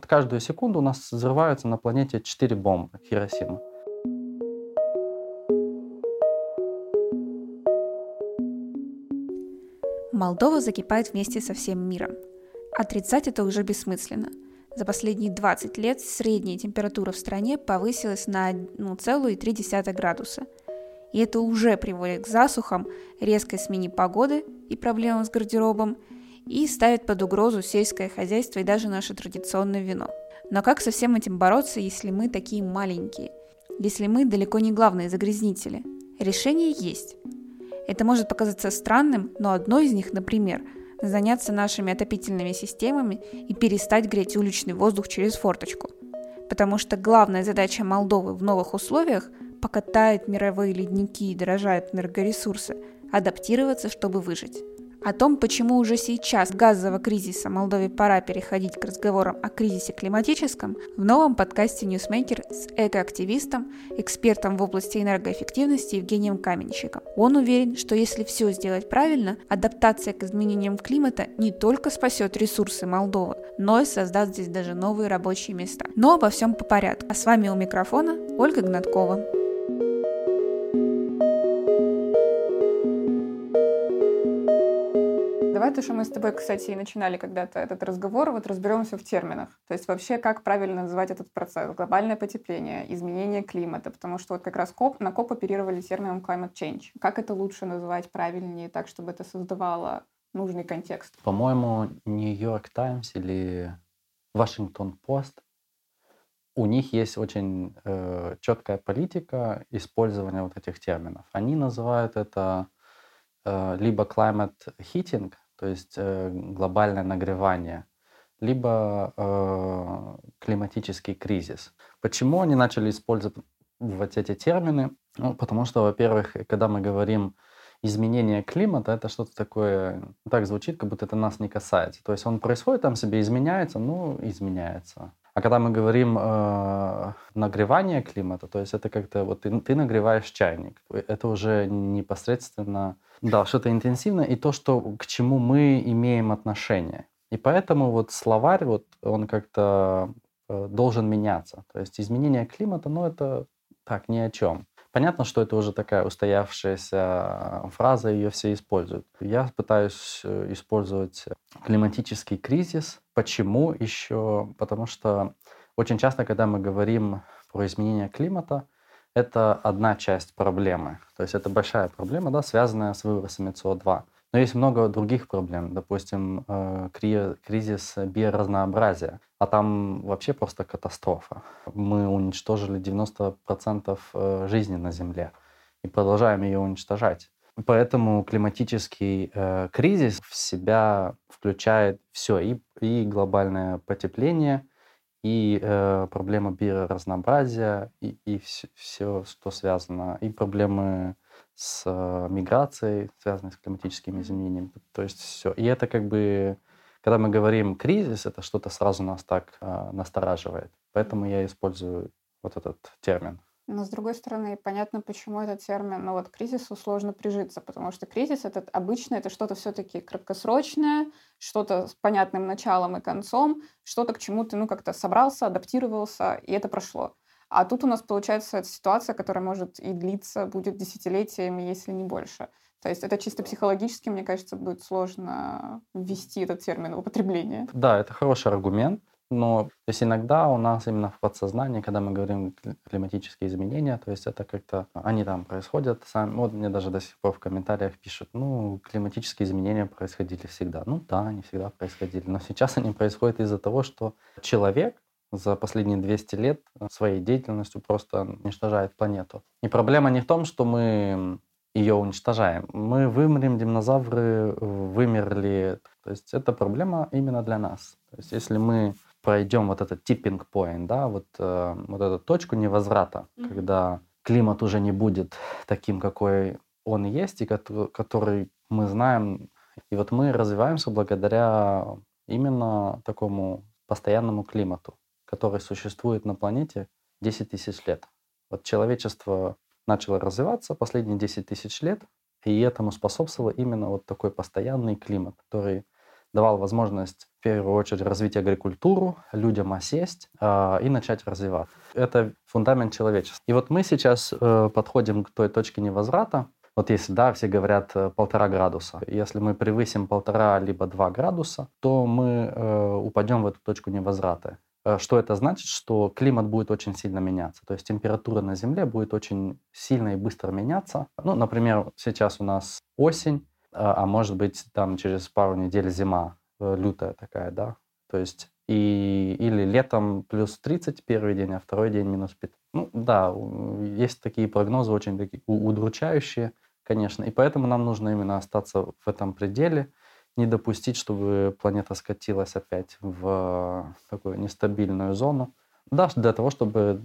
Вот каждую секунду у нас взрываются на планете 4 бомбы Хиросима. Молдова закипает вместе со всем миром. Отрицать это уже бессмысленно. За последние 20 лет средняя температура в стране повысилась на 1,3 градуса. И это уже приводит к засухам, резкой смене погоды и проблемам с гардеробом, и ставит под угрозу сельское хозяйство и даже наше традиционное вино. Но как со всем этим бороться, если мы такие маленькие? Если мы далеко не главные загрязнители? Решение есть. Это может показаться странным, но одно из них, например, заняться нашими отопительными системами и перестать греть уличный воздух через форточку. Потому что главная задача Молдовы в новых условиях, пока тают мировые ледники и дорожают энергоресурсы, адаптироваться, чтобы выжить. О том, почему уже сейчас газового кризиса Молдове пора переходить к разговорам о кризисе климатическом, в новом подкасте Newsmaker с экоактивистом, экспертом в области энергоэффективности Евгением Каменщиком. Он уверен, что если все сделать правильно, адаптация к изменениям климата не только спасет ресурсы Молдовы, но и создаст здесь даже новые рабочие места. Но обо всем по порядку. А с вами у микрофона Ольга Гнаткова. Давай то, что мы с тобой, кстати, и начинали когда-то этот разговор, вот разберемся в терминах. То есть вообще, как правильно называть этот процесс? Глобальное потепление, изменение климата, потому что вот как раз COP, на COP оперировали термином climate change. Как это лучше называть правильнее, так, чтобы это создавало нужный контекст? По-моему, New York Times или Washington Post у них есть очень э, четкая политика использования вот этих терминов. Они называют это э, либо climate heating, то есть э, глобальное нагревание, либо э, климатический кризис. Почему они начали использовать эти термины? Ну, потому что, во-первых, когда мы говорим изменение климата, это что-то такое, так звучит, как будто это нас не касается. То есть он происходит, там себе изменяется, ну, изменяется. А когда мы говорим э, нагревание климата, то есть это как-то вот ты, ты нагреваешь чайник, это уже непосредственно да, что-то интенсивное и то, что к чему мы имеем отношение. И поэтому вот словарь вот он как-то э, должен меняться. То есть изменение климата, ну это так ни о чем. Понятно, что это уже такая устоявшаяся фраза, ее все используют. Я пытаюсь э, использовать климатический кризис. Почему еще? Потому что очень часто, когда мы говорим про изменение климата, это одна часть проблемы. То есть это большая проблема, да, связанная с выбросами СО2. Но есть много других проблем, допустим, э, кризис биоразнообразия, а там вообще просто катастрофа. Мы уничтожили 90% э, жизни на Земле и продолжаем ее уничтожать. Поэтому климатический э, кризис в себя включает все, и, и глобальное потепление, и э, проблема биоразнообразия, и, и все, все, что связано, и проблемы с э, миграцией, связанные с климатическими изменениями. То есть все. И это как бы, когда мы говорим кризис, это что-то сразу нас так э, настораживает. Поэтому я использую вот этот термин. Но, с другой стороны, понятно, почему этот термин, ну вот кризису сложно прижиться, потому что кризис это обычно это что-то все-таки краткосрочное, что-то с понятным началом и концом, что-то к чему ты, ну, как-то собрался, адаптировался, и это прошло. А тут у нас получается ситуация, которая может и длиться, будет десятилетиями, если не больше. То есть это чисто психологически, мне кажется, будет сложно ввести этот термин в употребление. Да, это хороший аргумент. Но то есть иногда у нас именно в подсознании, когда мы говорим климатические изменения, то есть это как-то они там происходят сами. Вот мне даже до сих пор в комментариях пишут, ну, климатические изменения происходили всегда. Ну да, они всегда происходили. Но сейчас они происходят из-за того, что человек за последние 200 лет своей деятельностью просто уничтожает планету. И проблема не в том, что мы ее уничтожаем. Мы вымрем, динозавры вымерли. То есть это проблема именно для нас. То есть если мы пройдем вот этот tipping point, да, вот, э, вот эту точку невозврата, mm-hmm. когда климат уже не будет таким, какой он есть, и который мы знаем. И вот мы развиваемся благодаря именно такому постоянному климату, который существует на планете 10 тысяч лет. Вот человечество начало развиваться последние 10 тысяч лет, и этому способствовал именно вот такой постоянный климат, который давал возможность в первую очередь развить агрикультуру, людям осесть э, и начать развиваться. Это фундамент человечества. И вот мы сейчас э, подходим к той точке невозврата, вот если, да, все говорят э, полтора градуса. Если мы превысим полтора либо два градуса, то мы э, упадем в эту точку невозврата. Э, что это значит? Что климат будет очень сильно меняться. То есть температура на Земле будет очень сильно и быстро меняться. Ну, например, сейчас у нас осень, а, а может быть там через пару недель зима, э, лютая такая, да. То есть и, или летом плюс 30 первый день, а второй день минус 5. Ну да, есть такие прогнозы очень такие удручающие, конечно. И поэтому нам нужно именно остаться в этом пределе, не допустить, чтобы планета скатилась опять в такую нестабильную зону. Да, для того, чтобы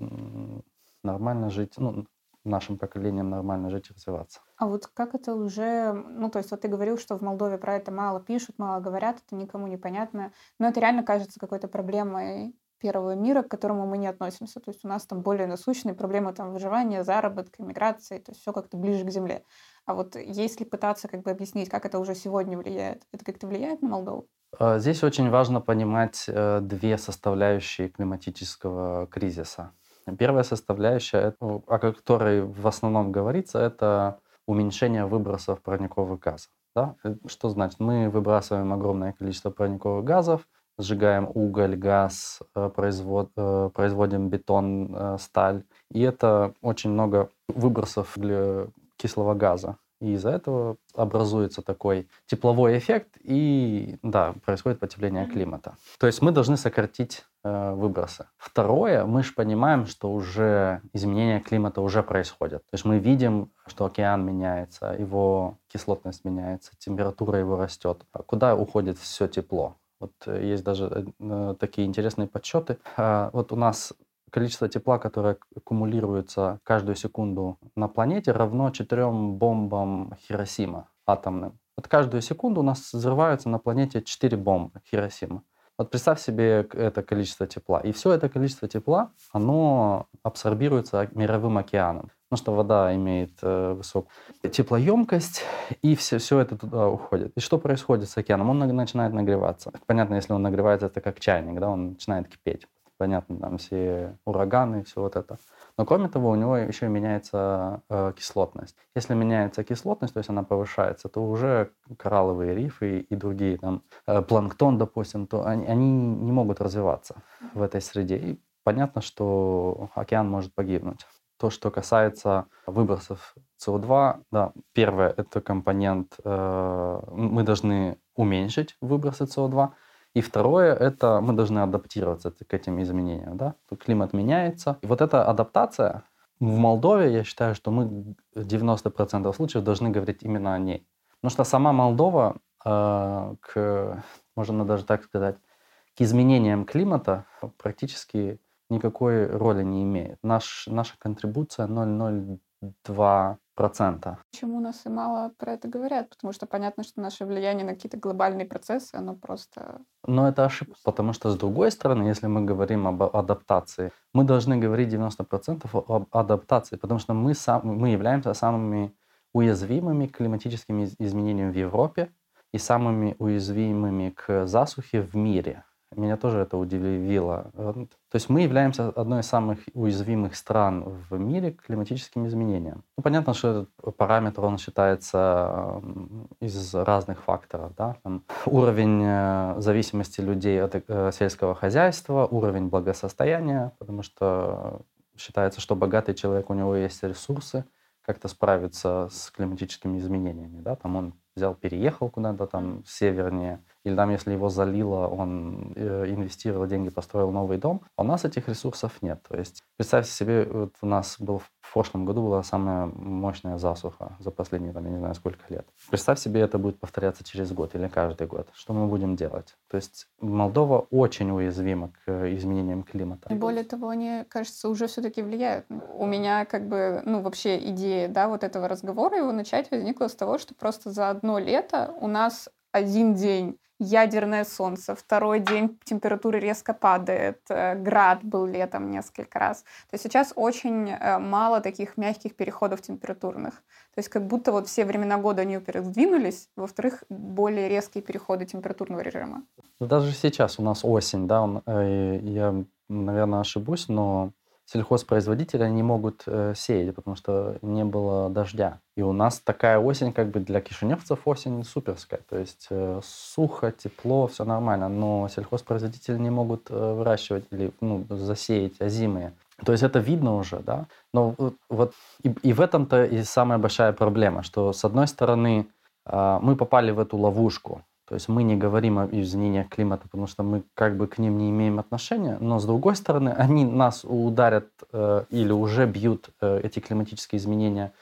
нормально жить, ну, нашим поколениям нормально жить и развиваться. А вот как это уже, ну, то есть вот ты говорил, что в Молдове про это мало пишут, мало говорят, это никому непонятно, но это реально кажется какой-то проблемой первого мира, к которому мы не относимся. То есть у нас там более насущные проблемы там выживания, заработка, миграции, то есть все как-то ближе к земле. А вот если пытаться как бы объяснить, как это уже сегодня влияет, это как-то влияет на Молдову? А, здесь очень важно понимать э, две составляющие климатического кризиса. Первая составляющая, о которой в основном говорится, это уменьшение выбросов парниковых газов. Да? Э, что значит? Мы выбрасываем огромное количество парниковых газов, сжигаем уголь, газ, э, производ, производим бетон, сталь. И это очень много выбросов кислого газа. И из-за этого образуется такой тепловой эффект, и да, происходит потепление климата. То есть мы должны сократить э, выбросы. Второе, мы же понимаем, что уже изменение климата уже происходит. То есть мы видим, что океан меняется, его кислотность меняется, температура его растет. А куда уходит все тепло? Вот э, есть даже э, такие интересные подсчеты. Э, вот у нас количество тепла, которое аккумулируется каждую секунду на планете, равно четырем бомбам Хиросима атомным. Вот каждую секунду у нас взрываются на планете четыре бомбы Хиросима. Вот представь себе это количество тепла. И все это количество тепла, оно абсорбируется мировым океаном. Потому что вода имеет э, высокую теплоемкость, и все, все это туда уходит. И что происходит с океаном? Он начинает нагреваться. Понятно, если он нагревается, это как чайник, да, он начинает кипеть понятно, там все ураганы, все вот это. Но кроме того, у него еще меняется э, кислотность. Если меняется кислотность, то есть она повышается, то уже коралловые рифы и другие, там, э, планктон, допустим, то они, они не могут развиваться в этой среде. И понятно, что океан может погибнуть. То, что касается выбросов СО2, да, первое, это компонент, э, мы должны уменьшить выбросы СО2, и второе, это мы должны адаптироваться к этим изменениям. Да? Климат меняется. И вот эта адаптация в Молдове, я считаю, что мы 90% случаев должны говорить именно о ней. Потому что сама Молдова, э, к, можно даже так сказать, к изменениям климата практически никакой роли не имеет. Наш, наша контрибуция 0,02 процента. Почему у нас и мало про это говорят? Потому что понятно, что наше влияние на какие-то глобальные процессы, оно просто... Но это ошибка, потому что с другой стороны, если мы говорим об адаптации, мы должны говорить 90% об адаптации, потому что мы, сам, мы являемся самыми уязвимыми к климатическим изменениям в Европе и самыми уязвимыми к засухе в мире. Меня тоже это удивило. То есть мы являемся одной из самых уязвимых стран в мире к климатическим изменениям. Ну, понятно, что этот параметр, он считается из разных факторов. Да? Там уровень э, зависимости людей от э, сельского хозяйства, уровень благосостояния, потому что считается, что богатый человек, у него есть ресурсы как-то справиться с климатическими изменениями. Да? Там он взял, переехал куда-то там севернее, или там, если его залило, он э, инвестировал деньги, построил новый дом. А у нас этих ресурсов нет. То есть представьте себе, вот у нас был в прошлом году была самая мощная засуха за последние, там, я не знаю, сколько лет. Представь себе, это будет повторяться через год или каждый год. Что мы будем делать? То есть Молдова очень уязвима к изменениям климата. И более того, они, кажется, уже все-таки влияют. У меня как бы, ну, вообще идея, да, вот этого разговора, его начать возникла с того, что просто за одно лето у нас один день ядерное солнце, второй день температура резко падает, э, град был летом несколько раз. То есть сейчас очень э, мало таких мягких переходов температурных. То есть как будто вот все времена года они, во-первых, сдвинулись, во-вторых, более резкие переходы температурного режима. Даже сейчас у нас осень, да, я, наверное, ошибусь, но сельхозпроизводители не могут э, сеять, потому что не было дождя. И у нас такая осень, как бы для кишиневцев осень суперская. То есть э, сухо, тепло, все нормально, но сельхозпроизводители не могут э, выращивать или ну, засеять озимые. То есть это видно уже, да. Но вот и, и в этом-то и самая большая проблема, что с одной стороны э, мы попали в эту ловушку, то есть мы не говорим о изменениях климата, потому что мы как бы к ним не имеем отношения, но с другой стороны, они нас ударят э, или уже бьют э, эти климатические изменения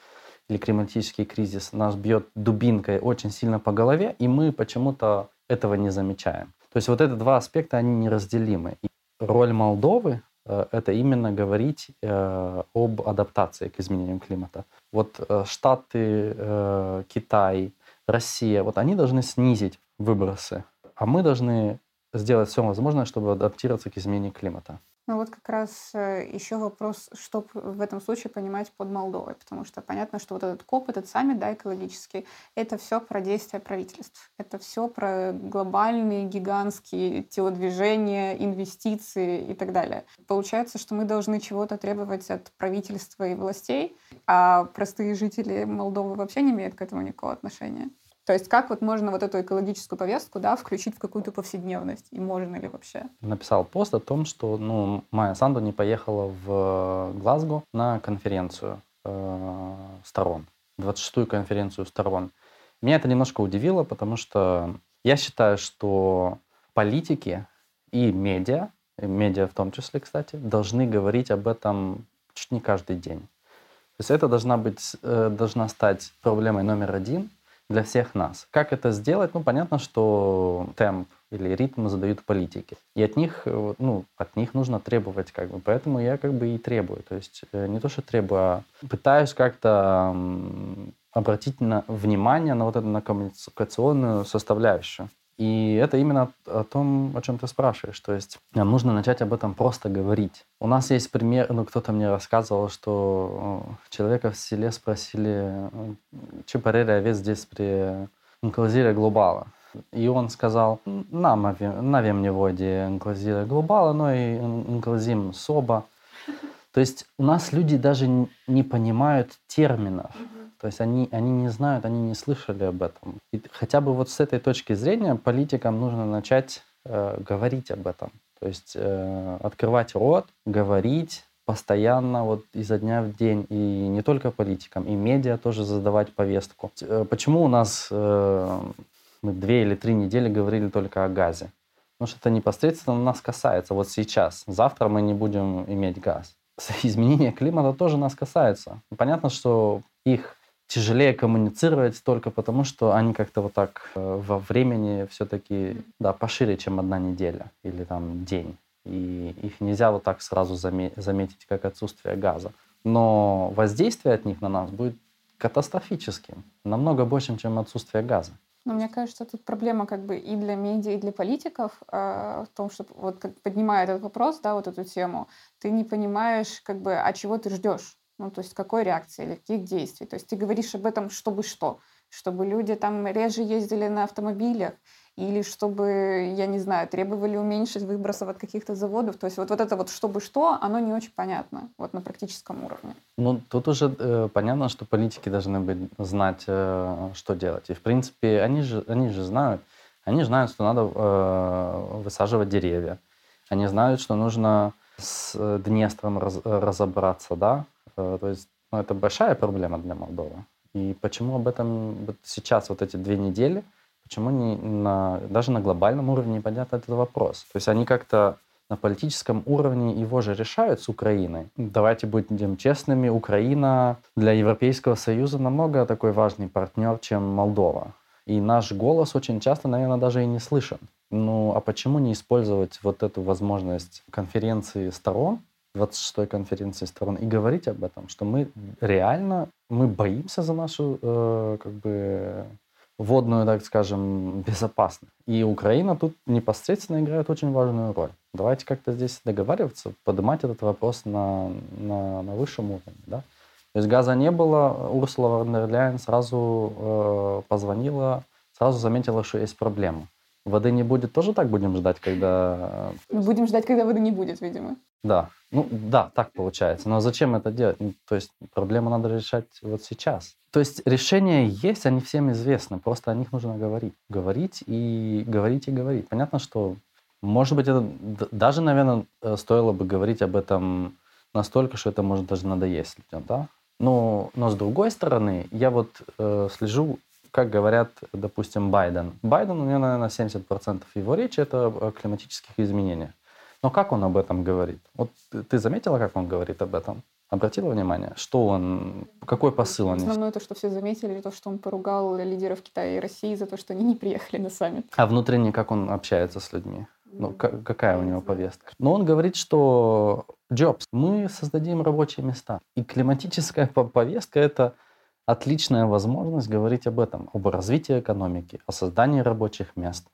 или климатический кризис, нас бьет дубинкой очень сильно по голове, и мы почему-то этого не замечаем. То есть вот эти два аспекта, они неразделимы. И роль Молдовы э, это именно говорить э, об адаптации к изменениям климата. Вот э, Штаты, э, Китай, Россия, вот они должны снизить выбросы, а мы должны сделать все возможное, чтобы адаптироваться к изменению климата. Ну вот как раз э, еще вопрос, что в этом случае понимать под Молдовой, потому что понятно, что вот этот КОП, этот саммит, да, экологический, это все про действия правительств, это все про глобальные гигантские телодвижения, инвестиции и так далее. Получается, что мы должны чего-то требовать от правительства и властей, а простые жители Молдовы вообще не имеют к этому никакого отношения. То есть как вот можно вот эту экологическую повестку да, включить в какую-то повседневность? И можно ли вообще? Написал пост о том, что ну, Майя Санду не поехала в Глазго на конференцию э, сторон, 26-ю конференцию сторон. Меня это немножко удивило, потому что я считаю, что политики и медиа, и медиа в том числе, кстати, должны говорить об этом чуть не каждый день. То есть это должна, быть, э, должна стать проблемой номер один – для всех нас. Как это сделать? Ну, понятно, что темп или ритм задают политики. И от них, э, ну, от них нужно требовать, как бы. Поэтому я как бы и требую. То есть э, не то, что требую, а пытаюсь как-то обратить на, внимание на вот эту на коммуникационную составляющую. И это именно о том, о чем ты спрашиваешь. То есть нам нужно начать об этом просто говорить. У нас есть пример, ну кто-то мне рассказывал, что человека в селе спросили, че пареля овец здесь при инклазире глобала. И он сказал, нам навем не воде инклазире глобала, но и инклазим соба. То есть у нас люди даже не понимают терминов. То есть они, они не знают, они не слышали об этом. И хотя бы вот с этой точки зрения политикам нужно начать э, говорить об этом. То есть э, открывать рот, говорить постоянно, вот изо дня в день. И не только политикам, и медиа тоже задавать повестку. Э, почему у нас э, мы две или три недели говорили только о газе? Потому что это непосредственно нас касается. Вот сейчас. Завтра мы не будем иметь газ. Изменение климата тоже нас касается. Понятно, что их тяжелее коммуницировать только потому, что они как-то вот так э, во времени все-таки да, пошире, чем одна неделя или там день. И их нельзя вот так сразу заметить, как отсутствие газа. Но воздействие от них на нас будет катастрофическим, намного больше, чем отсутствие газа. Но мне кажется, тут проблема как бы и для медиа, и для политиков э, в том, что вот как поднимая этот вопрос, да, вот эту тему, ты не понимаешь, как бы, а чего ты ждешь. Ну, то есть какой реакции или каких действий. То есть ты говоришь об этом, чтобы что? Чтобы люди там реже ездили на автомобилях, или чтобы, я не знаю, требовали уменьшить выбросов от каких-то заводов. То есть вот, вот это вот чтобы что, оно не очень понятно вот на практическом уровне. Ну, тут уже э, понятно, что политики должны быть, знать, э, что делать. И, в принципе, они же, они же знают. Они знают, что надо э, высаживать деревья. Они знают, что нужно с Днестром раз, разобраться, да, Э, то есть ну, это большая проблема для Молдовы. И почему об этом вот сейчас, вот эти две недели, почему не на, даже на глобальном уровне не поднят этот вопрос? То есть они как-то на политическом уровне его же решают с Украиной. Давайте будем честными, Украина для Европейского Союза намного такой важный партнер, чем Молдова. И наш голос очень часто, наверное, даже и не слышен. Ну а почему не использовать вот эту возможность конференции сторон 26-й конференции сторон и говорить об этом, что мы реально, мы боимся за нашу э, как бы водную, так скажем, безопасность. И Украина тут непосредственно играет очень важную роль. Давайте как-то здесь договариваться, поднимать этот вопрос на, на, на высшем уровне. Да? То есть газа не было, Урсула Вандерляйн сразу э, позвонила, сразу заметила, что есть проблема. Воды не будет, тоже так будем ждать, когда... Мы будем ждать, когда воды не будет, видимо. Да, ну да, так получается. Но зачем это делать? Ну, то есть проблему надо решать вот сейчас. То есть решения есть, они всем известны, просто о них нужно говорить. Говорить и говорить и говорить. Понятно, что, может быть, это даже, наверное, э, стоило бы говорить об этом настолько, что это может даже надоесть людям, да? Но, но с другой стороны, я вот э, слежу, как говорят, допустим, Байден. Байден, у него, наверное, 70% его речи это о климатических изменениях. Но как он об этом говорит? Вот ты заметила, как он говорит об этом? Обратила внимание, что он, какой посыл он Основное то, что все заметили, то, что он поругал лидеров Китая и России за то, что они не приехали на саммит. А внутренне как он общается с людьми? Ну, какая у него повестка? Но он говорит, что Джобс, мы создадим рабочие места. И климатическая повестка – это отличная возможность говорить об этом, об развитии экономики, о создании рабочих мест,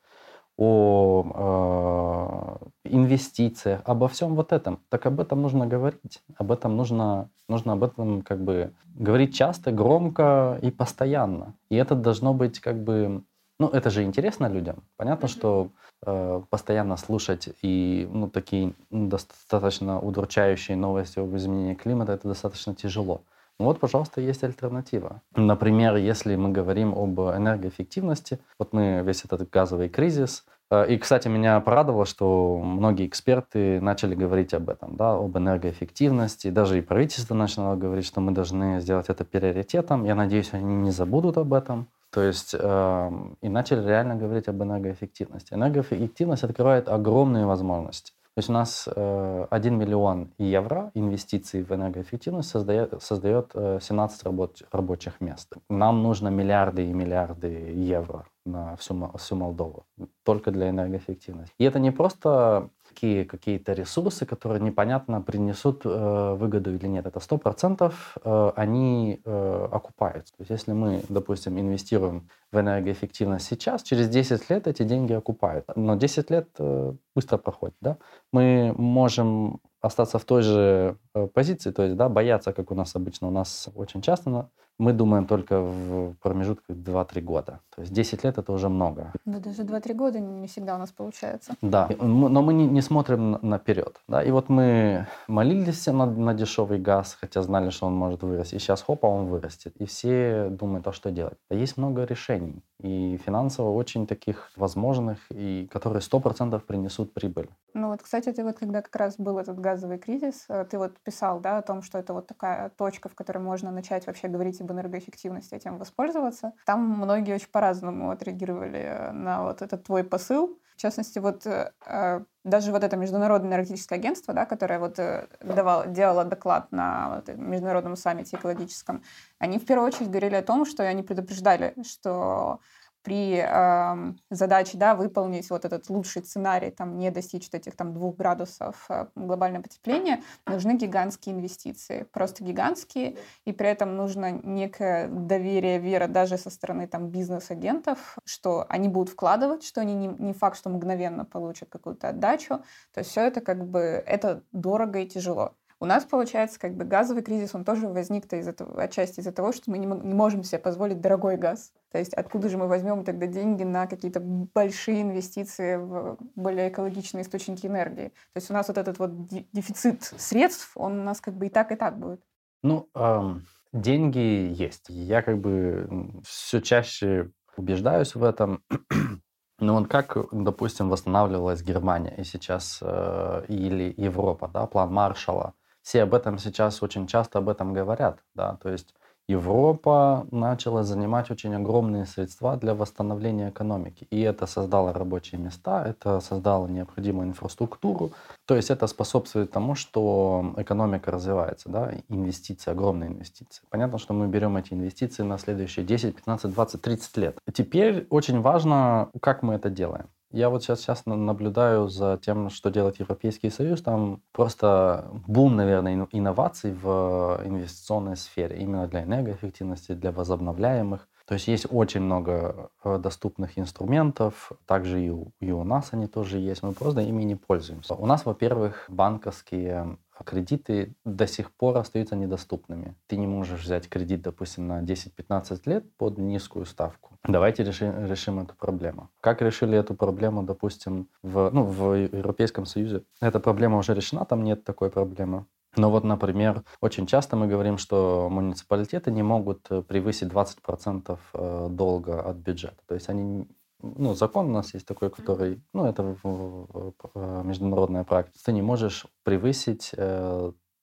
о э, инвестициях, обо всем вот этом. Так об этом нужно говорить, об этом нужно, нужно об этом как бы говорить часто, громко и постоянно. И это должно быть как бы, ну это же интересно людям. Понятно, что э, постоянно слушать и ну, такие достаточно удручающие новости об изменении климата, это достаточно тяжело. Ну вот, пожалуйста, есть альтернатива. Например, если мы говорим об энергоэффективности, вот мы весь этот газовый кризис, э, и, кстати, меня порадовало, что многие эксперты начали говорить об этом, да, об энергоэффективности. Даже и правительство начало говорить, что мы должны сделать это приоритетом. Я надеюсь, они не забудут об этом. То есть э, и начали реально говорить об энергоэффективности. Энергоэффективность открывает огромные возможности. То есть у нас э, 1 миллион евро инвестиций в энергоэффективность создает, создает 17 рабоч, рабочих мест. Нам нужно миллиарды и миллиарды евро на всю, всю Молдову только для энергоэффективности. И это не просто такие какие-то ресурсы, которые непонятно принесут э, выгоду или нет. Это сто процентов э, они э, окупаются. То есть если мы, допустим, инвестируем в энергоэффективность сейчас, через 10 лет эти деньги окупают. Но 10 лет э, быстро проходит. Да? Мы можем остаться в той же э, позиции, то есть да, бояться, как у нас обычно. У нас очень часто мы думаем только в промежутках 2-3 года. То есть 10 лет это уже много. Да, даже 2-3 года не всегда у нас получается. Да, но мы не, не смотрим наперед. Да? И вот мы молились на, на дешевый газ, хотя знали, что он может вырасти. И сейчас хопа, он вырастет. И все думают, а что делать? Да есть много решений. И финансово очень таких возможных, и которые 100% принесут прибыль. Ну вот, кстати, ты вот когда как раз был этот газовый кризис, э, ты вот писал, да, о том, что это вот такая точка, в которой можно начать вообще говорить об энергоэффективности, этим воспользоваться. Там многие очень по-разному отреагировали на вот этот твой посыл. В частности, вот э, э даже вот это Международное энергетическое агентство, да, которое вот э, давало, делало доклад на вот, международном саммите экологическом, они в первую очередь говорили о том, что они предупреждали, что при э, задаче да, выполнить вот этот лучший сценарий, там, не достичь этих там, двух градусов э, глобального потепления, нужны гигантские инвестиции, просто гигантские, и при этом нужно некое доверие, вера даже со стороны там, бизнес-агентов, что они будут вкладывать, что они не, не факт, что мгновенно получат какую-то отдачу. То есть все это как бы это дорого и тяжело. У нас, получается, как бы газовый кризис, он тоже возник-то из этого, отчасти из-за того, что мы не, не можем себе позволить дорогой газ. То есть откуда же мы возьмем тогда деньги на какие-то большие инвестиции в более экологичные источники энергии? То есть у нас вот этот вот дефицит средств, он у нас как бы и так, и так будет. Ну, эм, деньги есть. Я как бы все чаще убеждаюсь в этом. Ну вот как, допустим, восстанавливалась Германия и сейчас, э, или Европа, да, план Маршала, все об этом сейчас очень часто об этом говорят, да, то есть Европа начала занимать очень огромные средства для восстановления экономики. И это создало рабочие места, это создало необходимую инфраструктуру. То есть это способствует тому, что экономика развивается, да, инвестиции, огромные инвестиции. Понятно, что мы берем эти инвестиции на следующие 10, 15, 20, 30 лет. Теперь очень важно, как мы это делаем. Я вот сейчас, сейчас наблюдаю за тем, что делает Европейский Союз. Там просто бум, наверное, инноваций в инвестиционной сфере, именно для энергоэффективности, для возобновляемых. То есть есть очень много э, доступных инструментов, также и у, и у нас они тоже есть, мы просто ими не пользуемся. У нас, во-первых, банковские кредиты до сих пор остаются недоступными. Ты не можешь взять кредит, допустим, на 10-15 лет под низкую ставку. Давайте решим, решим эту проблему. Как решили эту проблему, допустим, в, ну, в Европейском Союзе? Эта проблема уже решена, там нет такой проблемы. Но вот, например, очень часто мы говорим, что муниципалитеты не могут э, превысить 20% э, долга от бюджета. То есть они ну, закон у нас есть такой, который, ну, это э, международная практика. Ты не можешь превысить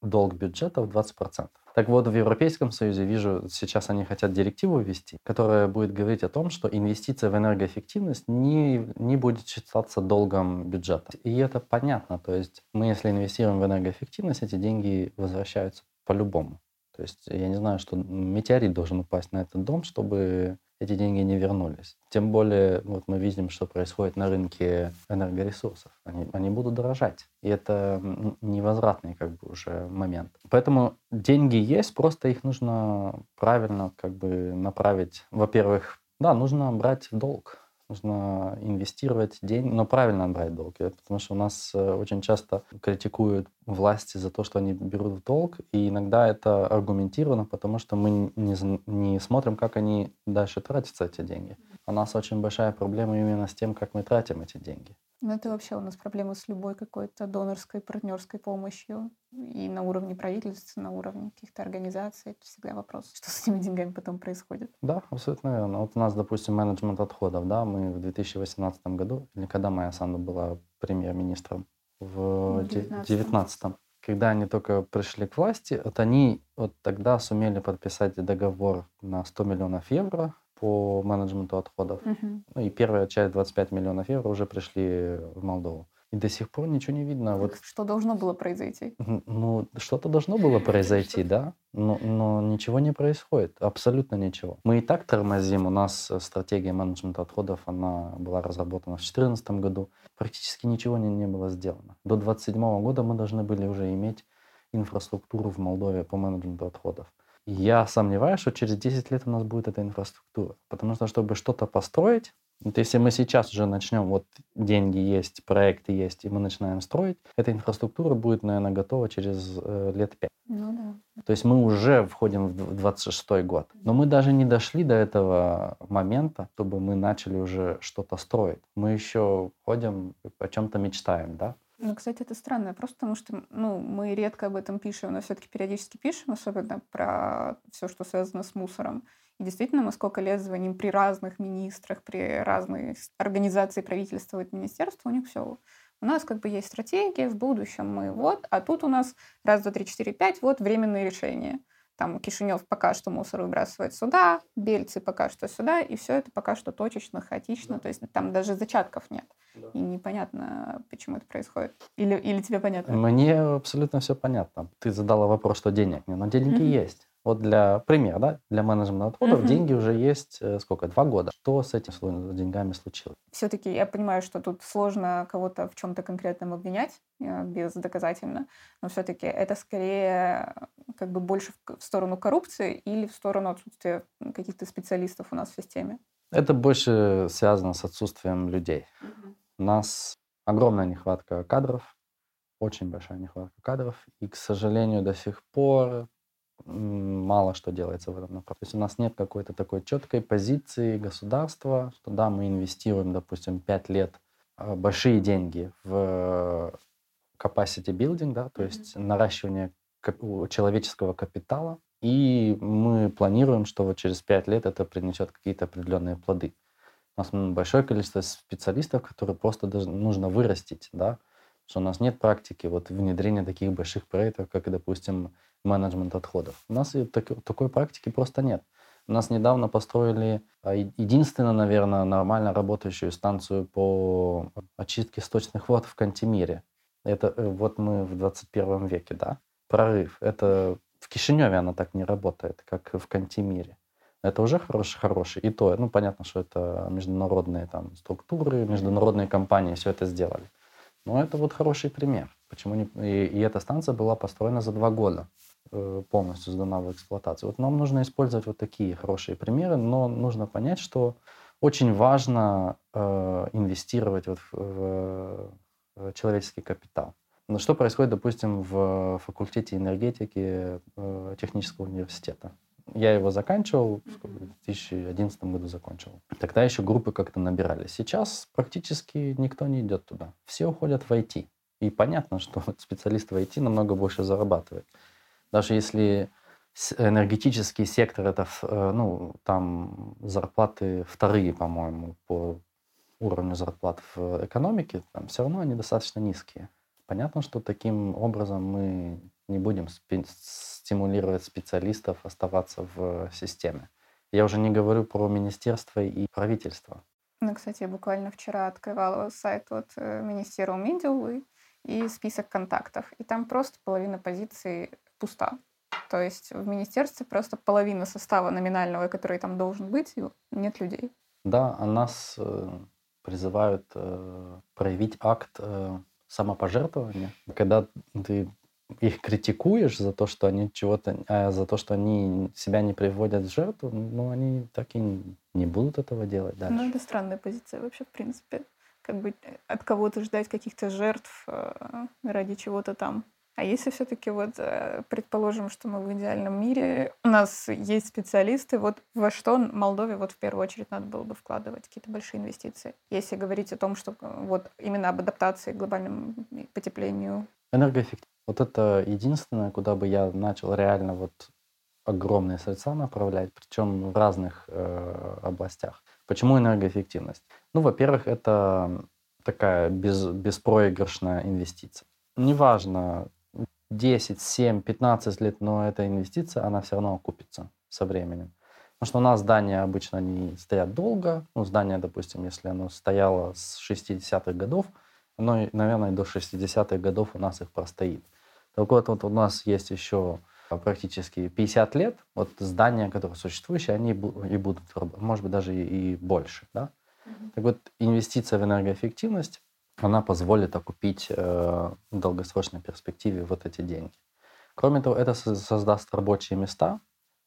долг бюджета в 20%. Так вот, в Европейском Союзе вижу, сейчас они хотят директиву ввести, которая будет говорить о том, что инвестиция в энергоэффективность не, не будет считаться долгом бюджета. И это понятно. То есть мы, если инвестируем в энергоэффективность, эти деньги возвращаются по-любому. То есть я не знаю, что метеорит должен упасть на этот дом, чтобы эти деньги не вернулись. Тем более, вот мы видим, что происходит на рынке энергоресурсов. Они, они будут дорожать. И это невозвратный как бы уже момент. Поэтому деньги есть, просто их нужно правильно как бы направить. Во-первых, да, нужно брать в долг нужно инвестировать деньги, но правильно брать долг. Потому что у нас э, очень часто критикуют власти за то, что они берут в долг, и иногда это аргументировано, потому что мы не, не смотрим, как они дальше тратятся, эти деньги. У нас очень большая проблема именно с тем, как мы тратим эти деньги. Ну, это вообще у нас проблема с любой какой-то донорской, партнерской помощью. И на уровне правительства, на уровне каких-то организаций. Это всегда вопрос, что с этими деньгами потом происходит. Да, абсолютно верно. Вот у нас, допустим, менеджмент отходов. Да, мы в 2018 году, или когда моя Санда была премьер-министром, в 2019 когда они только пришли к власти, вот они вот тогда сумели подписать договор на 100 миллионов евро по менеджменту отходов. Угу. Ну и первая часть, 25 миллионов евро, уже пришли в Молдову. И до сих пор ничего не видно. Вот. Что должно было произойти? Ну, что-то должно было произойти, да, но, но ничего не происходит, абсолютно ничего. Мы и так тормозим, у нас стратегия менеджмента отходов, она была разработана в 2014 году, практически ничего не, не было сделано. До 2027 года мы должны были уже иметь инфраструктуру в Молдове по менеджменту отходов. Я сомневаюсь, что через 10 лет у нас будет эта инфраструктура. Потому что, чтобы что-то построить, вот если мы сейчас уже начнем, вот деньги есть, проекты есть, и мы начинаем строить, эта инфраструктура будет, наверное, готова через э, лет 5. Ну да. То есть мы уже входим в 26 год. Но мы даже не дошли до этого момента, чтобы мы начали уже что-то строить. Мы еще ходим, о чем-то мечтаем, да? Ну, кстати, это странно, просто потому что ну, мы редко об этом пишем, но все-таки периодически пишем, особенно про все, что связано с мусором. И действительно, мы сколько лет звоним при разных министрах, при разных организациях правительства и министерства, у них все. У нас как бы есть стратегия, в будущем мы вот, а тут у нас раз, два, три, четыре, пять, вот временные решения. Там Кишинев пока что мусор выбрасывает сюда, Бельцы пока что сюда, и все это пока что точечно, хаотично, да. то есть там даже зачатков нет. Да. И непонятно, почему это происходит. Или, или тебе понятно? Мне абсолютно все понятно. Ты задала вопрос, что денег нет, но деньги mm-hmm. есть. Вот для примера, да, для менеджмента отходов mm-hmm. деньги уже есть э, сколько? Два года. Что с этими деньгами случилось? Все-таки я понимаю, что тут сложно кого-то в чем-то конкретном обвинять э, бездоказательно, но все-таки это скорее как бы больше в сторону коррупции или в сторону отсутствия каких-то специалистов у нас в системе? Это больше связано с отсутствием людей. Mm-hmm. У нас огромная нехватка кадров, очень большая нехватка кадров, и, к сожалению, до сих пор мало что делается в этом направлении. То есть у нас нет какой-то такой четкой позиции государства, что да, мы инвестируем, допустим, 5 лет а, большие деньги в capacity building, да, то есть mm-hmm. наращивание человеческого капитала, и мы планируем, что вот через 5 лет это принесет какие-то определенные плоды. У нас большое количество специалистов, которые просто даже нужно вырастить, да, что у нас нет практики вот внедрения таких больших проектов, как, допустим, менеджмент отходов. У нас такой практики просто нет. У нас недавно построили а, единственную, наверное, нормально работающую станцию по очистке сточных вод в Кантемире. Это э, вот мы в 21 веке, да? Прорыв. Это в Кишиневе она так не работает, как в Кантемире. Это уже хороший, хороший. И то, ну, понятно, что это международные там структуры, международные компании все это сделали. Но это вот хороший пример. Почему не... и, и эта станция была построена за два года, э, полностью сдана в эксплуатацию. Вот нам нужно использовать вот такие хорошие примеры, но нужно понять, что очень важно э, инвестировать вот в, в человеческий капитал. Но что происходит, допустим, в факультете энергетики э, технического университета? Я его заканчивал, в 2011 году закончил. Тогда еще группы как-то набирали. Сейчас практически никто не идет туда. Все уходят в IT. И понятно, что специалист в IT намного больше зарабатывает. Даже если энергетический сектор, это, э, ну, там зарплаты вторые, по-моему, по уровню зарплат в экономике, там все равно они достаточно низкие. Понятно, что таким образом мы не будем стимулировать специалистов оставаться в системе. Я уже не говорю про министерство и правительство. Ну, кстати, я буквально вчера открывала сайт от э, Министерства Медиа и список контактов. И там просто половина позиций пуста. То есть в министерстве просто половина состава номинального, который там должен быть, нет людей. Да, а нас э, призывают э, проявить акт э, самопожертвования. Когда ты их критикуешь за то, что они чего-то, а за то, что они себя не приводят в жертву, ну, они так и не будут этого делать дальше. Ну, это странная позиция вообще, в принципе. Как бы э, от кого-то ждать каких-то жертв э, ради чего-то там. А если все-таки вот э, предположим, что мы в идеальном мире, у нас есть специалисты, вот во что Молдове вот в первую очередь надо было бы вкладывать какие-то большие инвестиции, если говорить о том, что вот именно об адаптации к глобальному потеплению. Энергоэффективность вот это единственное, куда бы я начал реально вот огромные средства направлять, причем в разных э, областях. Почему энергоэффективность? Ну, во-первых, это такая без, беспроигрышная инвестиция. Неважно, 10, 7, 15 лет, но эта инвестиция, она все равно окупится со временем. Потому что у нас здания обычно не стоят долго. Ну, здание, допустим, если оно стояло с 60-х годов, оно, наверное, до 60-х годов у нас их простоит. Так вот, вот у нас есть еще практически 50 лет, вот здания, которые существующие, они и будут, может быть, даже и, больше. Да? Mm-hmm. Так вот, инвестиция в энергоэффективность, она позволит окупить э, в долгосрочной перспективе вот эти деньги. Кроме того, это создаст рабочие места.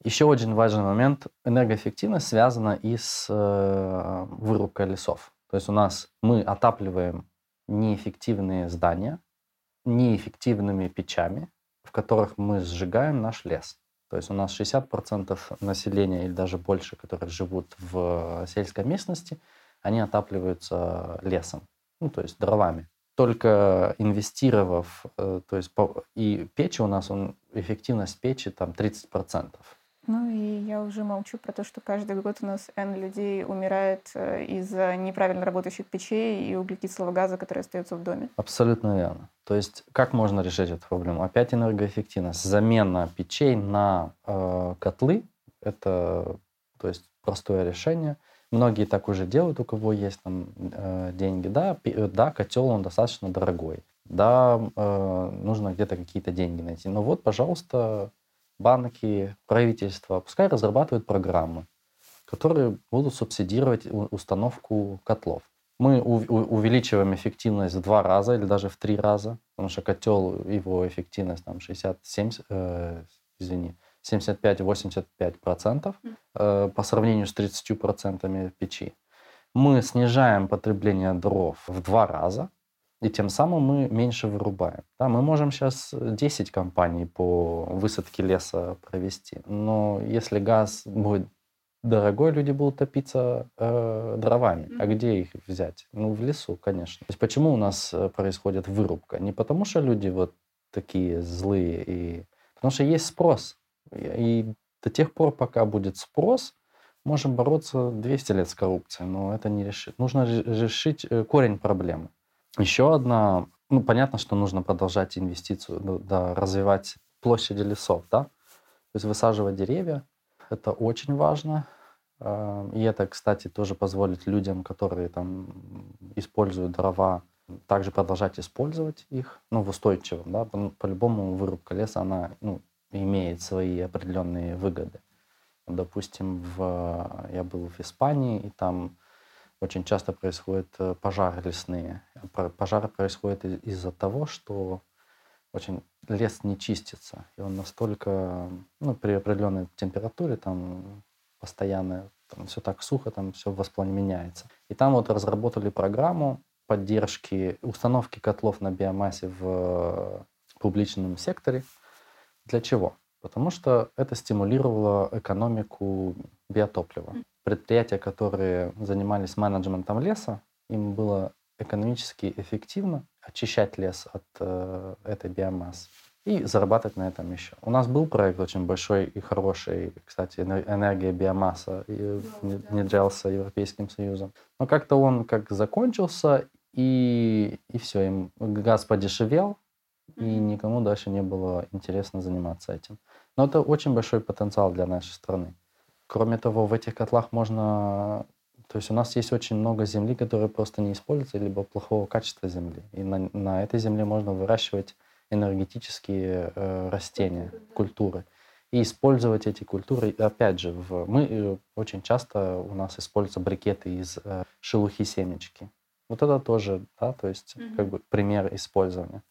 Еще один важный момент. Энергоэффективность связана и с э, вырубкой лесов. То есть у нас мы отапливаем неэффективные здания, неэффективными печами, в которых мы сжигаем наш лес. То есть у нас 60% населения или даже больше, которые живут в сельской местности, они отапливаются лесом, ну, то есть дровами. Только инвестировав, э, то есть и печи у нас, он, эффективность печи там 30%. Ну и я уже молчу про то, что каждый год у нас N людей умирает э, из-за неправильно работающих печей и углекислого газа, который остается в доме. Абсолютно верно. То есть как можно решить эту проблему? Опять энергоэффективность. Замена печей на э, котлы — это то есть, простое решение. Многие так уже делают, у кого есть там э, деньги. Да, э, да, котел он достаточно дорогой. Да, э, нужно где-то какие-то деньги найти. Но вот, пожалуйста, банки, правительство, пускай разрабатывают программы, которые будут субсидировать установку котлов. Мы увеличиваем эффективность в два раза или даже в три раза, потому что котел, его эффективность там 67, э, извини, 75-85 процентов э, по сравнению с 30 процентами печи. Мы снижаем потребление дров в два раза, и тем самым мы меньше вырубаем. Да, мы можем сейчас 10 компаний по высадке леса провести, но если газ будет дорогой, люди будут топиться э, дровами. А где их взять? Ну, в лесу, конечно. То есть почему у нас э, происходит вырубка? Не потому что люди вот такие злые, и... потому что есть спрос. И до тех пор, пока будет спрос, можем бороться 200 лет с коррупцией, но это не решит. Нужно решить э, корень проблемы. Еще одна, ну, понятно, что нужно продолжать инвестицию, да, развивать площади лесов, да, то есть высаживать деревья, это очень важно. А, и это, кстати, тоже позволит людям, которые там используют дрова, также продолжать использовать их, ну, в устойчивом, да, по-любому вырубка леса, она, ну, имеет свои определенные выгоды. Допустим, в, я был в Испании, и там очень часто происходят э, пожары лесные. Пожары происходят из-за того, что очень лес не чистится, и он настолько, ну, при определенной температуре, там, постоянно, там, все так сухо, там все воспламеняется. И там вот разработали программу поддержки установки котлов на биомассе в публичном секторе. Для чего? Потому что это стимулировало экономику биотоплива. Предприятия, которые занимались менеджментом леса, им было экономически эффективно очищать лес от э, этой биомассы и зарабатывать на этом еще. У нас был проект очень большой и хороший, кстати, энергия биомасса, и внедрялся Европейским Союзом. Но как-то он как закончился, и, и все, им газ подешевел, и никому дальше не было интересно заниматься этим. Но это очень большой потенциал для нашей страны. Кроме того, в этих котлах можно то есть у нас есть очень много земли, которая просто не используется, либо плохого качества земли. И на, на этой земле можно выращивать энергетические э, растения, культуры. И использовать эти культуры, опять же, в, мы э, очень часто у нас используются брикеты из э, шелухи семечки. Вот это тоже, да, то есть mm-hmm. как бы пример использования.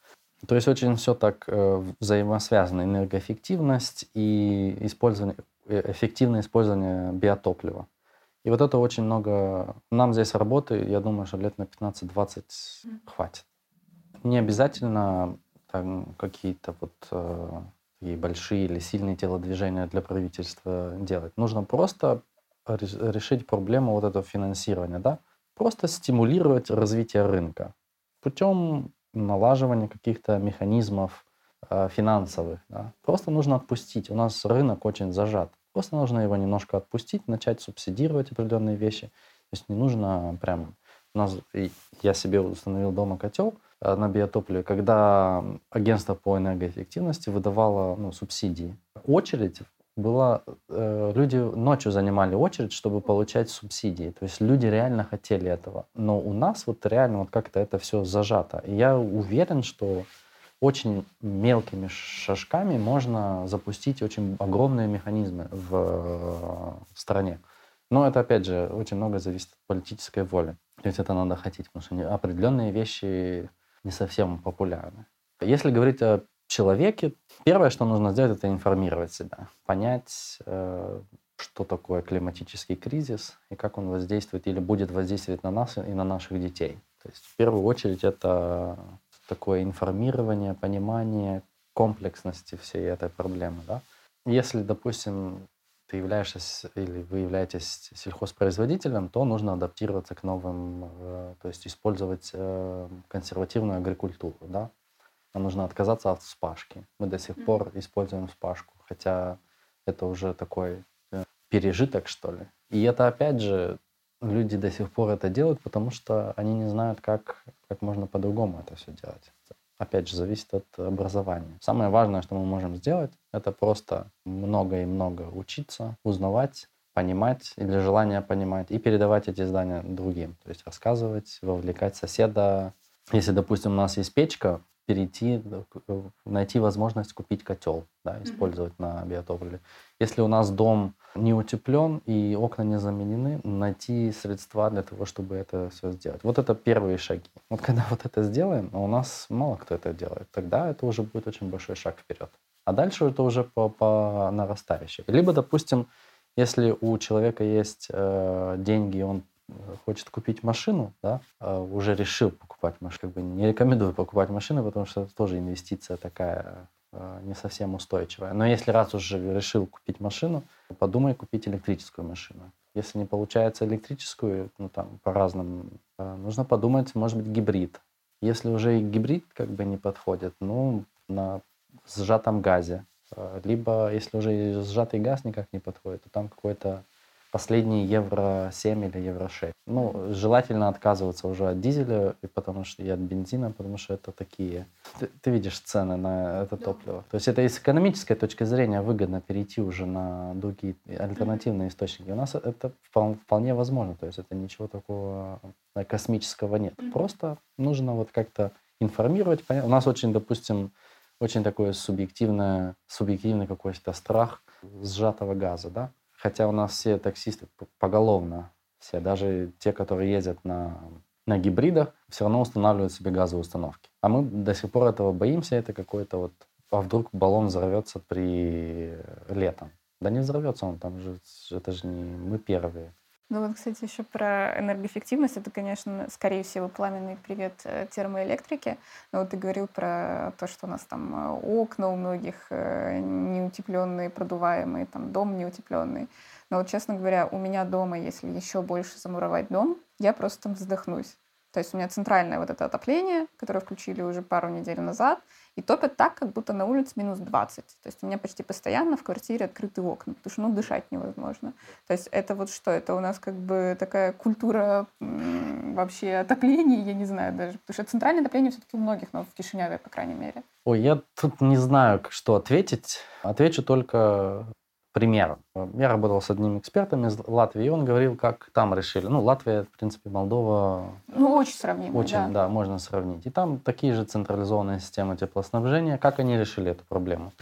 То есть очень все так э, взаимосвязано. Энергоэффективность и использование, эффективное использование биотоплива. И вот это очень много... Нам здесь работы, я думаю, что лет на 15-20 хватит. Не обязательно там какие-то вот э, такие большие или сильные телодвижения для правительства делать. Нужно просто решить проблему вот этого финансирования, да? Просто стимулировать развитие рынка путем налаживания каких-то механизмов э, финансовых. Да? Просто нужно отпустить. У нас рынок очень зажат. Просто нужно его немножко отпустить, начать субсидировать определенные вещи. То есть не нужно прям... У нас, я себе установил дома котел э, на биотопливе, когда агентство по энергоэффективности выдавало ну, субсидии. Очередь была... Э, люди ночью занимали очередь, чтобы получать субсидии. То есть люди реально хотели этого. Но у нас вот реально вот как-то это все зажато. И я уверен, что очень мелкими шажками можно запустить очень огромные механизмы в э, стране. Но это, опять же, очень много зависит от политической воли. То есть это надо хотеть, потому что определенные вещи не совсем популярны. Если говорить о человеке, первое, что нужно сделать, это информировать себя, понять, э, что такое климатический кризис и как он воздействует или будет воздействовать на нас и на наших детей. То есть в первую очередь это такое информирование, понимание комплексности всей этой проблемы. Да? Если, допустим, ты являешься или вы являетесь сельхозпроизводителем, то нужно адаптироваться к новым, э, то есть использовать э, консервативную агрикультуру. Да? Нам нужно отказаться от вспашки. Мы до сих пор используем вспашку, хотя это уже такой э, пережиток, что ли. И это, опять же, люди до сих пор это делают, потому что они не знают, как, как можно по-другому это все делать. Опять же, зависит от образования. Самое важное, что мы можем сделать, это просто много и много учиться, узнавать, понимать или желание понимать и передавать эти знания другим. То есть рассказывать, вовлекать соседа. Если, допустим, у нас есть печка, перейти, э, найти возможность купить котел, да, использовать mm-hmm. на биотопливе. Если у нас дом не утеплен и окна не заменены, найти средства для того, чтобы это все сделать. Вот это первые шаги. Вот когда вот это сделаем, а у нас мало кто это делает, тогда это уже будет очень большой шаг вперед. А дальше это уже по, по нарастающей. Либо, допустим, если у человека есть э, деньги, он хочет купить машину, да, а уже решил покупать машину, как бы не рекомендую покупать машину, потому что это тоже инвестиция такая а, не совсем устойчивая. Но если раз уже решил купить машину, подумай купить электрическую машину. Если не получается электрическую, ну там по разным, а, нужно подумать, может быть, гибрид. Если уже и гибрид как бы не подходит, ну, на сжатом газе. Либо, если уже сжатый газ никак не подходит, то там какой-то последние евро 7 или евро 6. Ну, желательно отказываться уже от дизеля, и потому что и от бензина, потому что это такие... Ты, ты видишь цены на это топливо. То есть это с экономической точки зрения выгодно перейти уже на другие альтернативные источники. У нас это вполне возможно. То есть это ничего такого э, космического нет. Просто нужно вот как-то информировать. У нас очень, допустим, очень такое субъективное, субъективный какой-то страх сжатого газа, да? Хотя у нас все таксисты поголовно, все, даже те, которые ездят на на гибридах все равно устанавливают себе газовые установки. А мы до сих пор этого боимся, это какой-то вот... А вдруг баллон взорвется при летом? Да не взорвется он, там же это же не мы первые. Ну вот, кстати, еще про энергоэффективность. Это, конечно, скорее всего, пламенный привет э, термоэлектрике. Но вот ты говорил про то, что у нас там э, окна у многих э, неутепленные, продуваемые, там дом неутепленный. Но вот, честно говоря, у меня дома, если еще больше замуровать дом, я просто там задохнусь. То есть у меня центральное вот это отопление, которое включили уже пару недель назад, и топят так, как будто на улице минус 20. То есть у меня почти постоянно в квартире открыты окна, потому что ну, дышать невозможно. То есть это вот что? Это у нас как бы такая культура вообще отопления, я не знаю даже. Потому что центральное отопление все-таки у многих, но в Кишиневе, по крайней мере. Ой, я тут не знаю, что ответить. Отвечу только пример. Я работал с одним экспертом из Латвии, и он говорил, как там решили. Ну, Латвия, в принципе, Молдова... Ну, очень сравнимо, Очень, да. да, можно сравнить. И там такие же централизованные системы теплоснабжения. Как они решили эту проблему?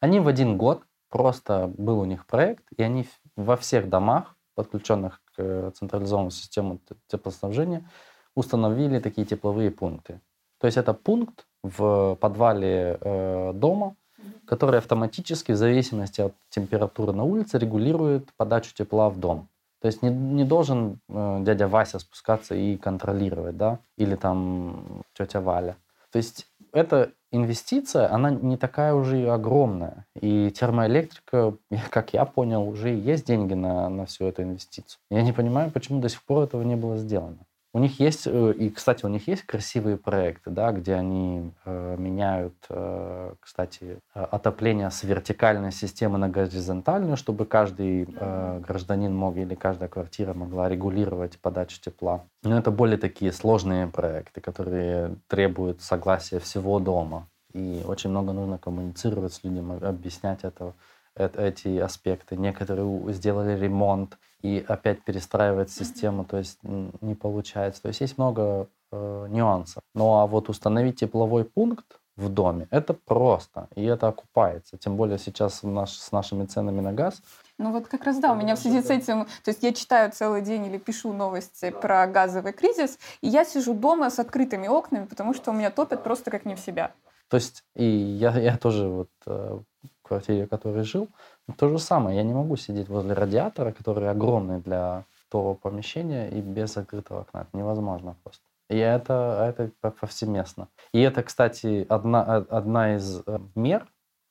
Они в один год, просто был у них проект, и они во всех домах, подключенных к централизованной системе теплоснабжения, установили такие тепловые пункты. То есть это пункт в подвале э, дома, который автоматически в зависимости от температуры на улице регулирует подачу тепла в дом. То есть не, не должен э, дядя Вася спускаться и контролировать, да, или там тетя Валя. То есть эта инвестиция, она не такая уже и огромная. И термоэлектрика, как я понял, уже есть деньги на, на всю эту инвестицию. Я не понимаю, почему до сих пор этого не было сделано. У них есть, э, и, кстати, у них есть красивые проекты, да, где они э, меняют, э, кстати, э, отопление с вертикальной системы на горизонтальную, чтобы каждый э, гражданин мог или каждая квартира могла регулировать подачу тепла. Но это более такие сложные проекты, которые требуют согласия всего дома. И очень много нужно коммуницировать с людьми, объяснять это, эти аспекты. Некоторые сделали ремонт, и опять перестраивать систему, то есть не получается. То есть есть много э, нюансов. Ну а вот установить тепловой пункт в доме, это просто, и это окупается. Тем более сейчас наш, с нашими ценами на газ. Ну вот как раз да, у меня в связи с этим, то есть я читаю целый день или пишу новости про газовый кризис, и я сижу дома с открытыми окнами, потому что у меня топят просто как не в себя. То есть и я, я тоже вот э, в квартире, в которой жил, то же самое. Я не могу сидеть возле радиатора, который огромный для того помещения, и без закрытого окна. Это невозможно просто. И это, это повсеместно. И это, кстати, одна, одна из э, мер,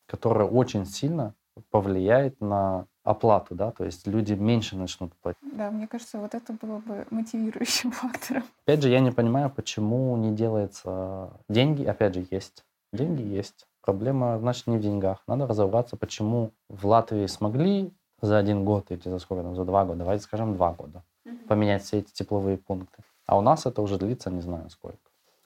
которая очень сильно повлияет на оплату, да, то есть люди меньше начнут платить. Да, мне кажется, вот это было бы мотивирующим фактором. Опять же, я не понимаю, почему не делается деньги, опять же, есть. Деньги есть. Проблема, значит, не в деньгах. Надо разобраться, почему в Латвии смогли за один год или за сколько там, за два года, давайте скажем, два года, поменять все эти тепловые пункты. А у нас это уже длится не знаю сколько.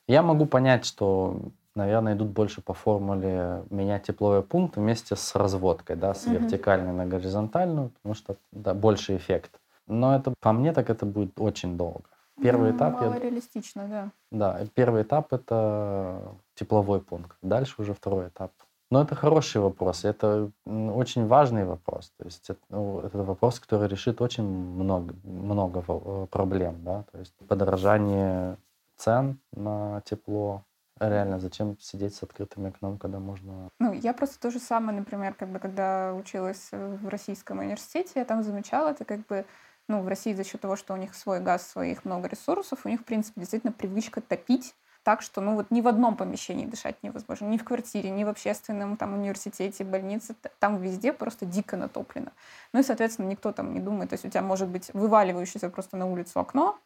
Я могу понять, что, наверное, идут больше по формуле менять тепловой пункт вместе с разводкой, да, с вертикальной на горизонтальную, потому что да, больше эффект. Но это, по мне, так это будет очень долго. Первый ну, этап... Мало я... реалистично, да. Да, первый этап — это тепловой пункт. Дальше уже второй этап. Но это хороший вопрос, это очень важный вопрос. То есть это, ну, это вопрос, который решит очень много, много э, проблем. Да? То есть подорожание цен на тепло, реально, зачем сидеть с открытым окном, когда можно... Ну, я просто то же самое, например, как бы, когда училась в российском университете, я там замечала, это как бы ну, в России за счет того, что у них свой газ, своих много ресурсов, у них, в принципе, действительно привычка топить так, что ну вот ни в одном помещении дышать невозможно, ни в квартире, ни в общественном там университете, больнице, там везде просто дико натоплено. Ну и, соответственно, никто там не думает, то есть у тебя может быть вываливающееся просто на улицу окно,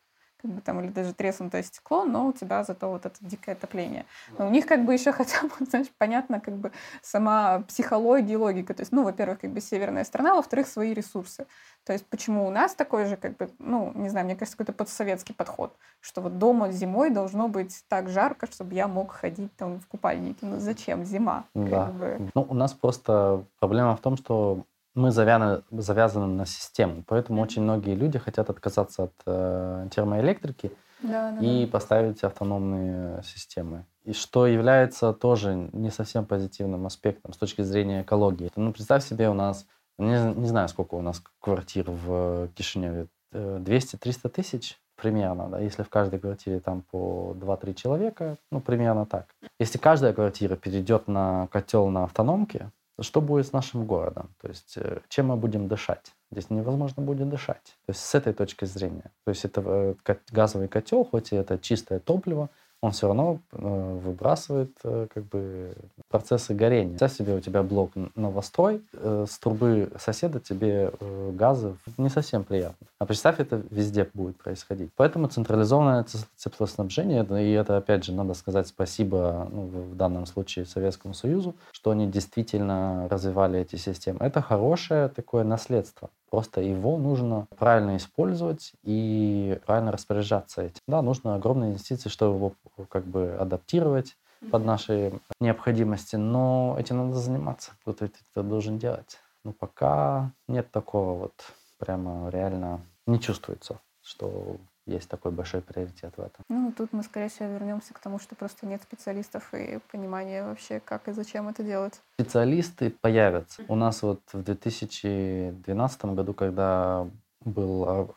как бы там, или даже треснутое стекло, но у тебя зато вот это дикое отопление. Но у них как бы еще хотя бы, знаешь, понятно как бы сама психология и логика. То есть, ну, во-первых, как бы северная страна, во-вторых, свои ресурсы. То есть почему у нас такой же, как бы, ну, не знаю, мне кажется, какой-то подсоветский подход, что вот дома зимой должно быть так жарко, чтобы я мог ходить там в купальнике. Ну, зачем зима? Да. Как бы. Ну, у нас просто проблема в том, что мы завязаны, завязаны на систему, поэтому очень многие люди хотят отказаться от э, термоэлектрики да, да, и да. поставить автономные системы. И что является тоже не совсем позитивным аспектом с точки зрения экологии. Ну, представь себе, у нас, не, не знаю, сколько у нас квартир в Кишиневе, 200-300 тысяч примерно, да, если в каждой квартире там по 2-3 человека, ну, примерно так. Если каждая квартира перейдет на котел на автономке, что будет с нашим городом? То есть э, чем мы будем дышать? Здесь невозможно будет дышать. То есть с этой точки зрения. То есть это э, газовый котел, хоть и это чистое топливо, он все равно э, выбрасывает как бы процессы горения. Представь себе, у тебя блок новострой, с трубы соседа тебе газы не совсем приятно. А представь, это везде будет происходить. Поэтому централизованное теплоснабжение, и это, опять же, надо сказать спасибо ну, в данном случае Советскому Союзу, что они действительно развивали эти системы. Это хорошее такое наследство. Просто его нужно правильно использовать и правильно распоряжаться этим. Да, нужно огромные инвестиции, чтобы его как бы адаптировать под наши необходимости, но этим надо заниматься. Кто-то это должен делать. Но пока нет такого вот прямо реально не чувствуется, что есть такой большой приоритет в этом. Ну, тут мы, скорее всего, вернемся к тому, что просто нет специалистов и понимания вообще, как и зачем это делать. Специалисты появятся. У нас вот в 2012 году, когда был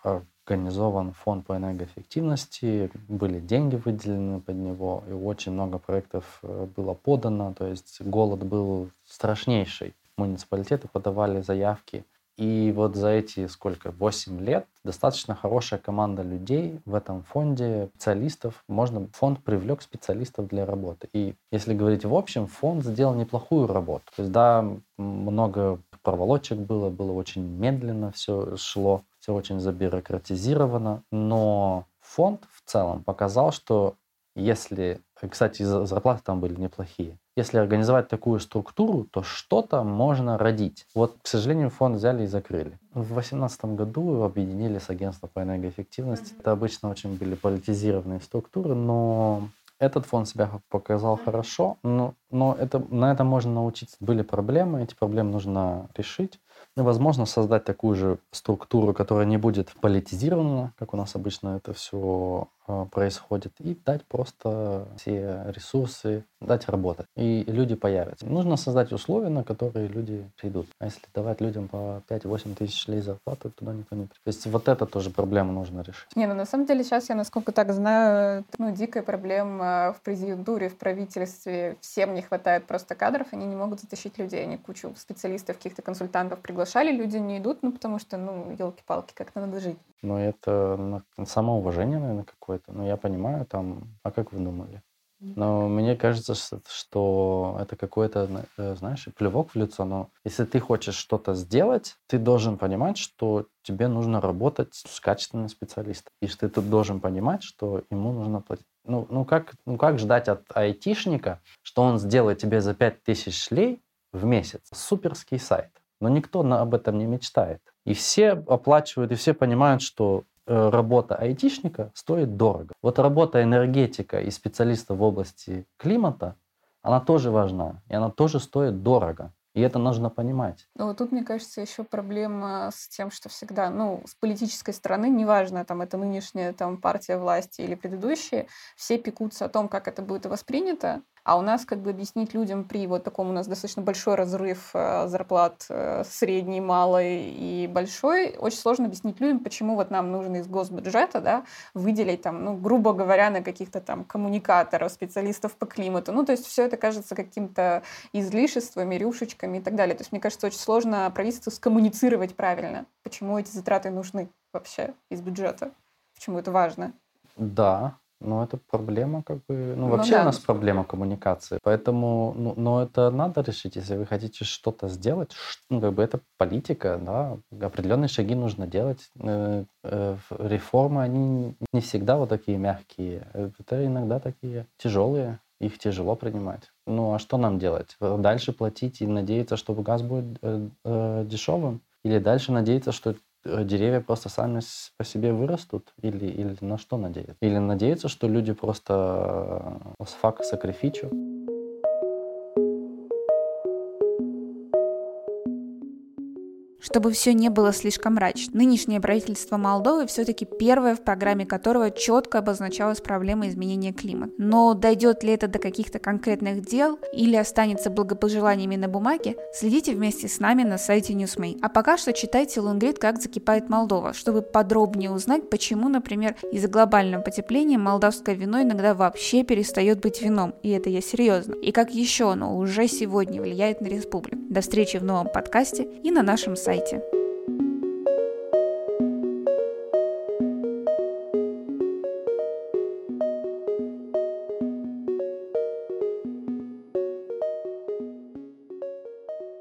организован фонд по энергоэффективности, были деньги выделены под него, и очень много проектов э, было подано, то есть голод был страшнейший. Муниципалитеты подавали заявки и вот за эти сколько, 8 лет достаточно хорошая команда людей в этом фонде, специалистов. Можно, фонд привлек специалистов для работы. И если говорить в общем, фонд сделал неплохую работу. То есть, да, много проволочек было, было очень медленно все шло, все очень забюрократизировано, но фонд в целом показал, что если, кстати, зарплаты там были неплохие, если организовать такую структуру, то что-то можно родить. Вот, к сожалению, фонд взяли и закрыли. В 2018 году его объединили с агентством по энергоэффективности. Это обычно очень были политизированные структуры, но этот фонд себя показал хорошо, но, но это, на это можно научиться. Были проблемы, эти проблемы нужно решить. И, возможно, создать такую же структуру, которая не будет политизирована, как у нас обычно это все происходит, и дать просто все ресурсы, дать работать. И люди появятся. Нужно создать условия, на которые люди придут. А если давать людям по 5-8 тысяч лей зарплаты, туда никто не придет. То есть вот это тоже проблему нужно решить. Не, ну на самом деле сейчас я, насколько так знаю, ну, дикая проблема в президентуре, в правительстве. Всем не хватает просто кадров, они не могут затащить людей. Они кучу специалистов, каких-то консультантов приглашали, люди не идут, ну потому что, ну, елки-палки, как-то надо жить. Но это самоуважение, наверное, какое-то. Но я понимаю, там, а как вы думали? Но мне кажется, что это какой-то, э, знаешь, плевок в лицо. Но если ты хочешь что-то сделать, ты должен понимать, что тебе нужно работать с качественным специалистом. И что ты тут должен понимать, что ему нужно платить. Ну, ну, как, ну как ждать от айтишника, что он сделает тебе за 5000 шлей в месяц суперский сайт? Но никто об этом не мечтает. И все оплачивают, и все понимают, что работа айтишника стоит дорого. Вот работа энергетика и специалиста в области климата, она тоже важна, и она тоже стоит дорого. И это нужно понимать. Ну, вот тут, мне кажется, еще проблема с тем, что всегда, ну, с политической стороны, неважно, там, это нынешняя там, партия власти или предыдущие, все пекутся о том, как это будет воспринято, а у нас как бы объяснить людям при вот таком у нас достаточно большой разрыв э, зарплат э, средней, малой и большой, очень сложно объяснить людям, почему вот нам нужно из госбюджета да, выделить там, ну, грубо говоря, на каких-то там коммуникаторов, специалистов по климату. Ну, то есть все это кажется каким-то излишествами, рюшечками и так далее. То есть мне кажется, очень сложно правительству скоммуницировать правильно, почему эти затраты нужны вообще из бюджета, почему это важно. Да, ну, это проблема, как бы. Ну, ну вообще да. у нас проблема коммуникации. Поэтому, ну, но это надо решить, если вы хотите что-то сделать. Ну, как бы это политика, да. Определенные шаги нужно делать. Э, э, реформы, они не всегда вот такие мягкие. Это иногда такие тяжелые. Их тяжело принимать. Ну, а что нам делать? Дальше платить и надеяться, что газ будет э, э, дешевым? Или дальше надеяться, что Э, деревья просто сами по себе вырастут? Или, или на что надеяться? Или надеяться, что люди просто э, с факт сакрифичу? Чтобы все не было слишком мрачно. Нынешнее правительство Молдовы все-таки первое, в программе которого четко обозначалась проблема изменения климата. Но дойдет ли это до каких-то конкретных дел или останется благопожеланиями на бумаге, следите вместе с нами на сайте Newsmay. А пока что читайте Лунгрид «Как закипает Молдова», чтобы подробнее узнать, почему, например, из-за глобального потепления молдавское вино иногда вообще перестает быть вином, и это я серьезно, и как еще оно уже сегодня влияет на республику. До встречи в новом подкасте и на нашем сайте. Давайте.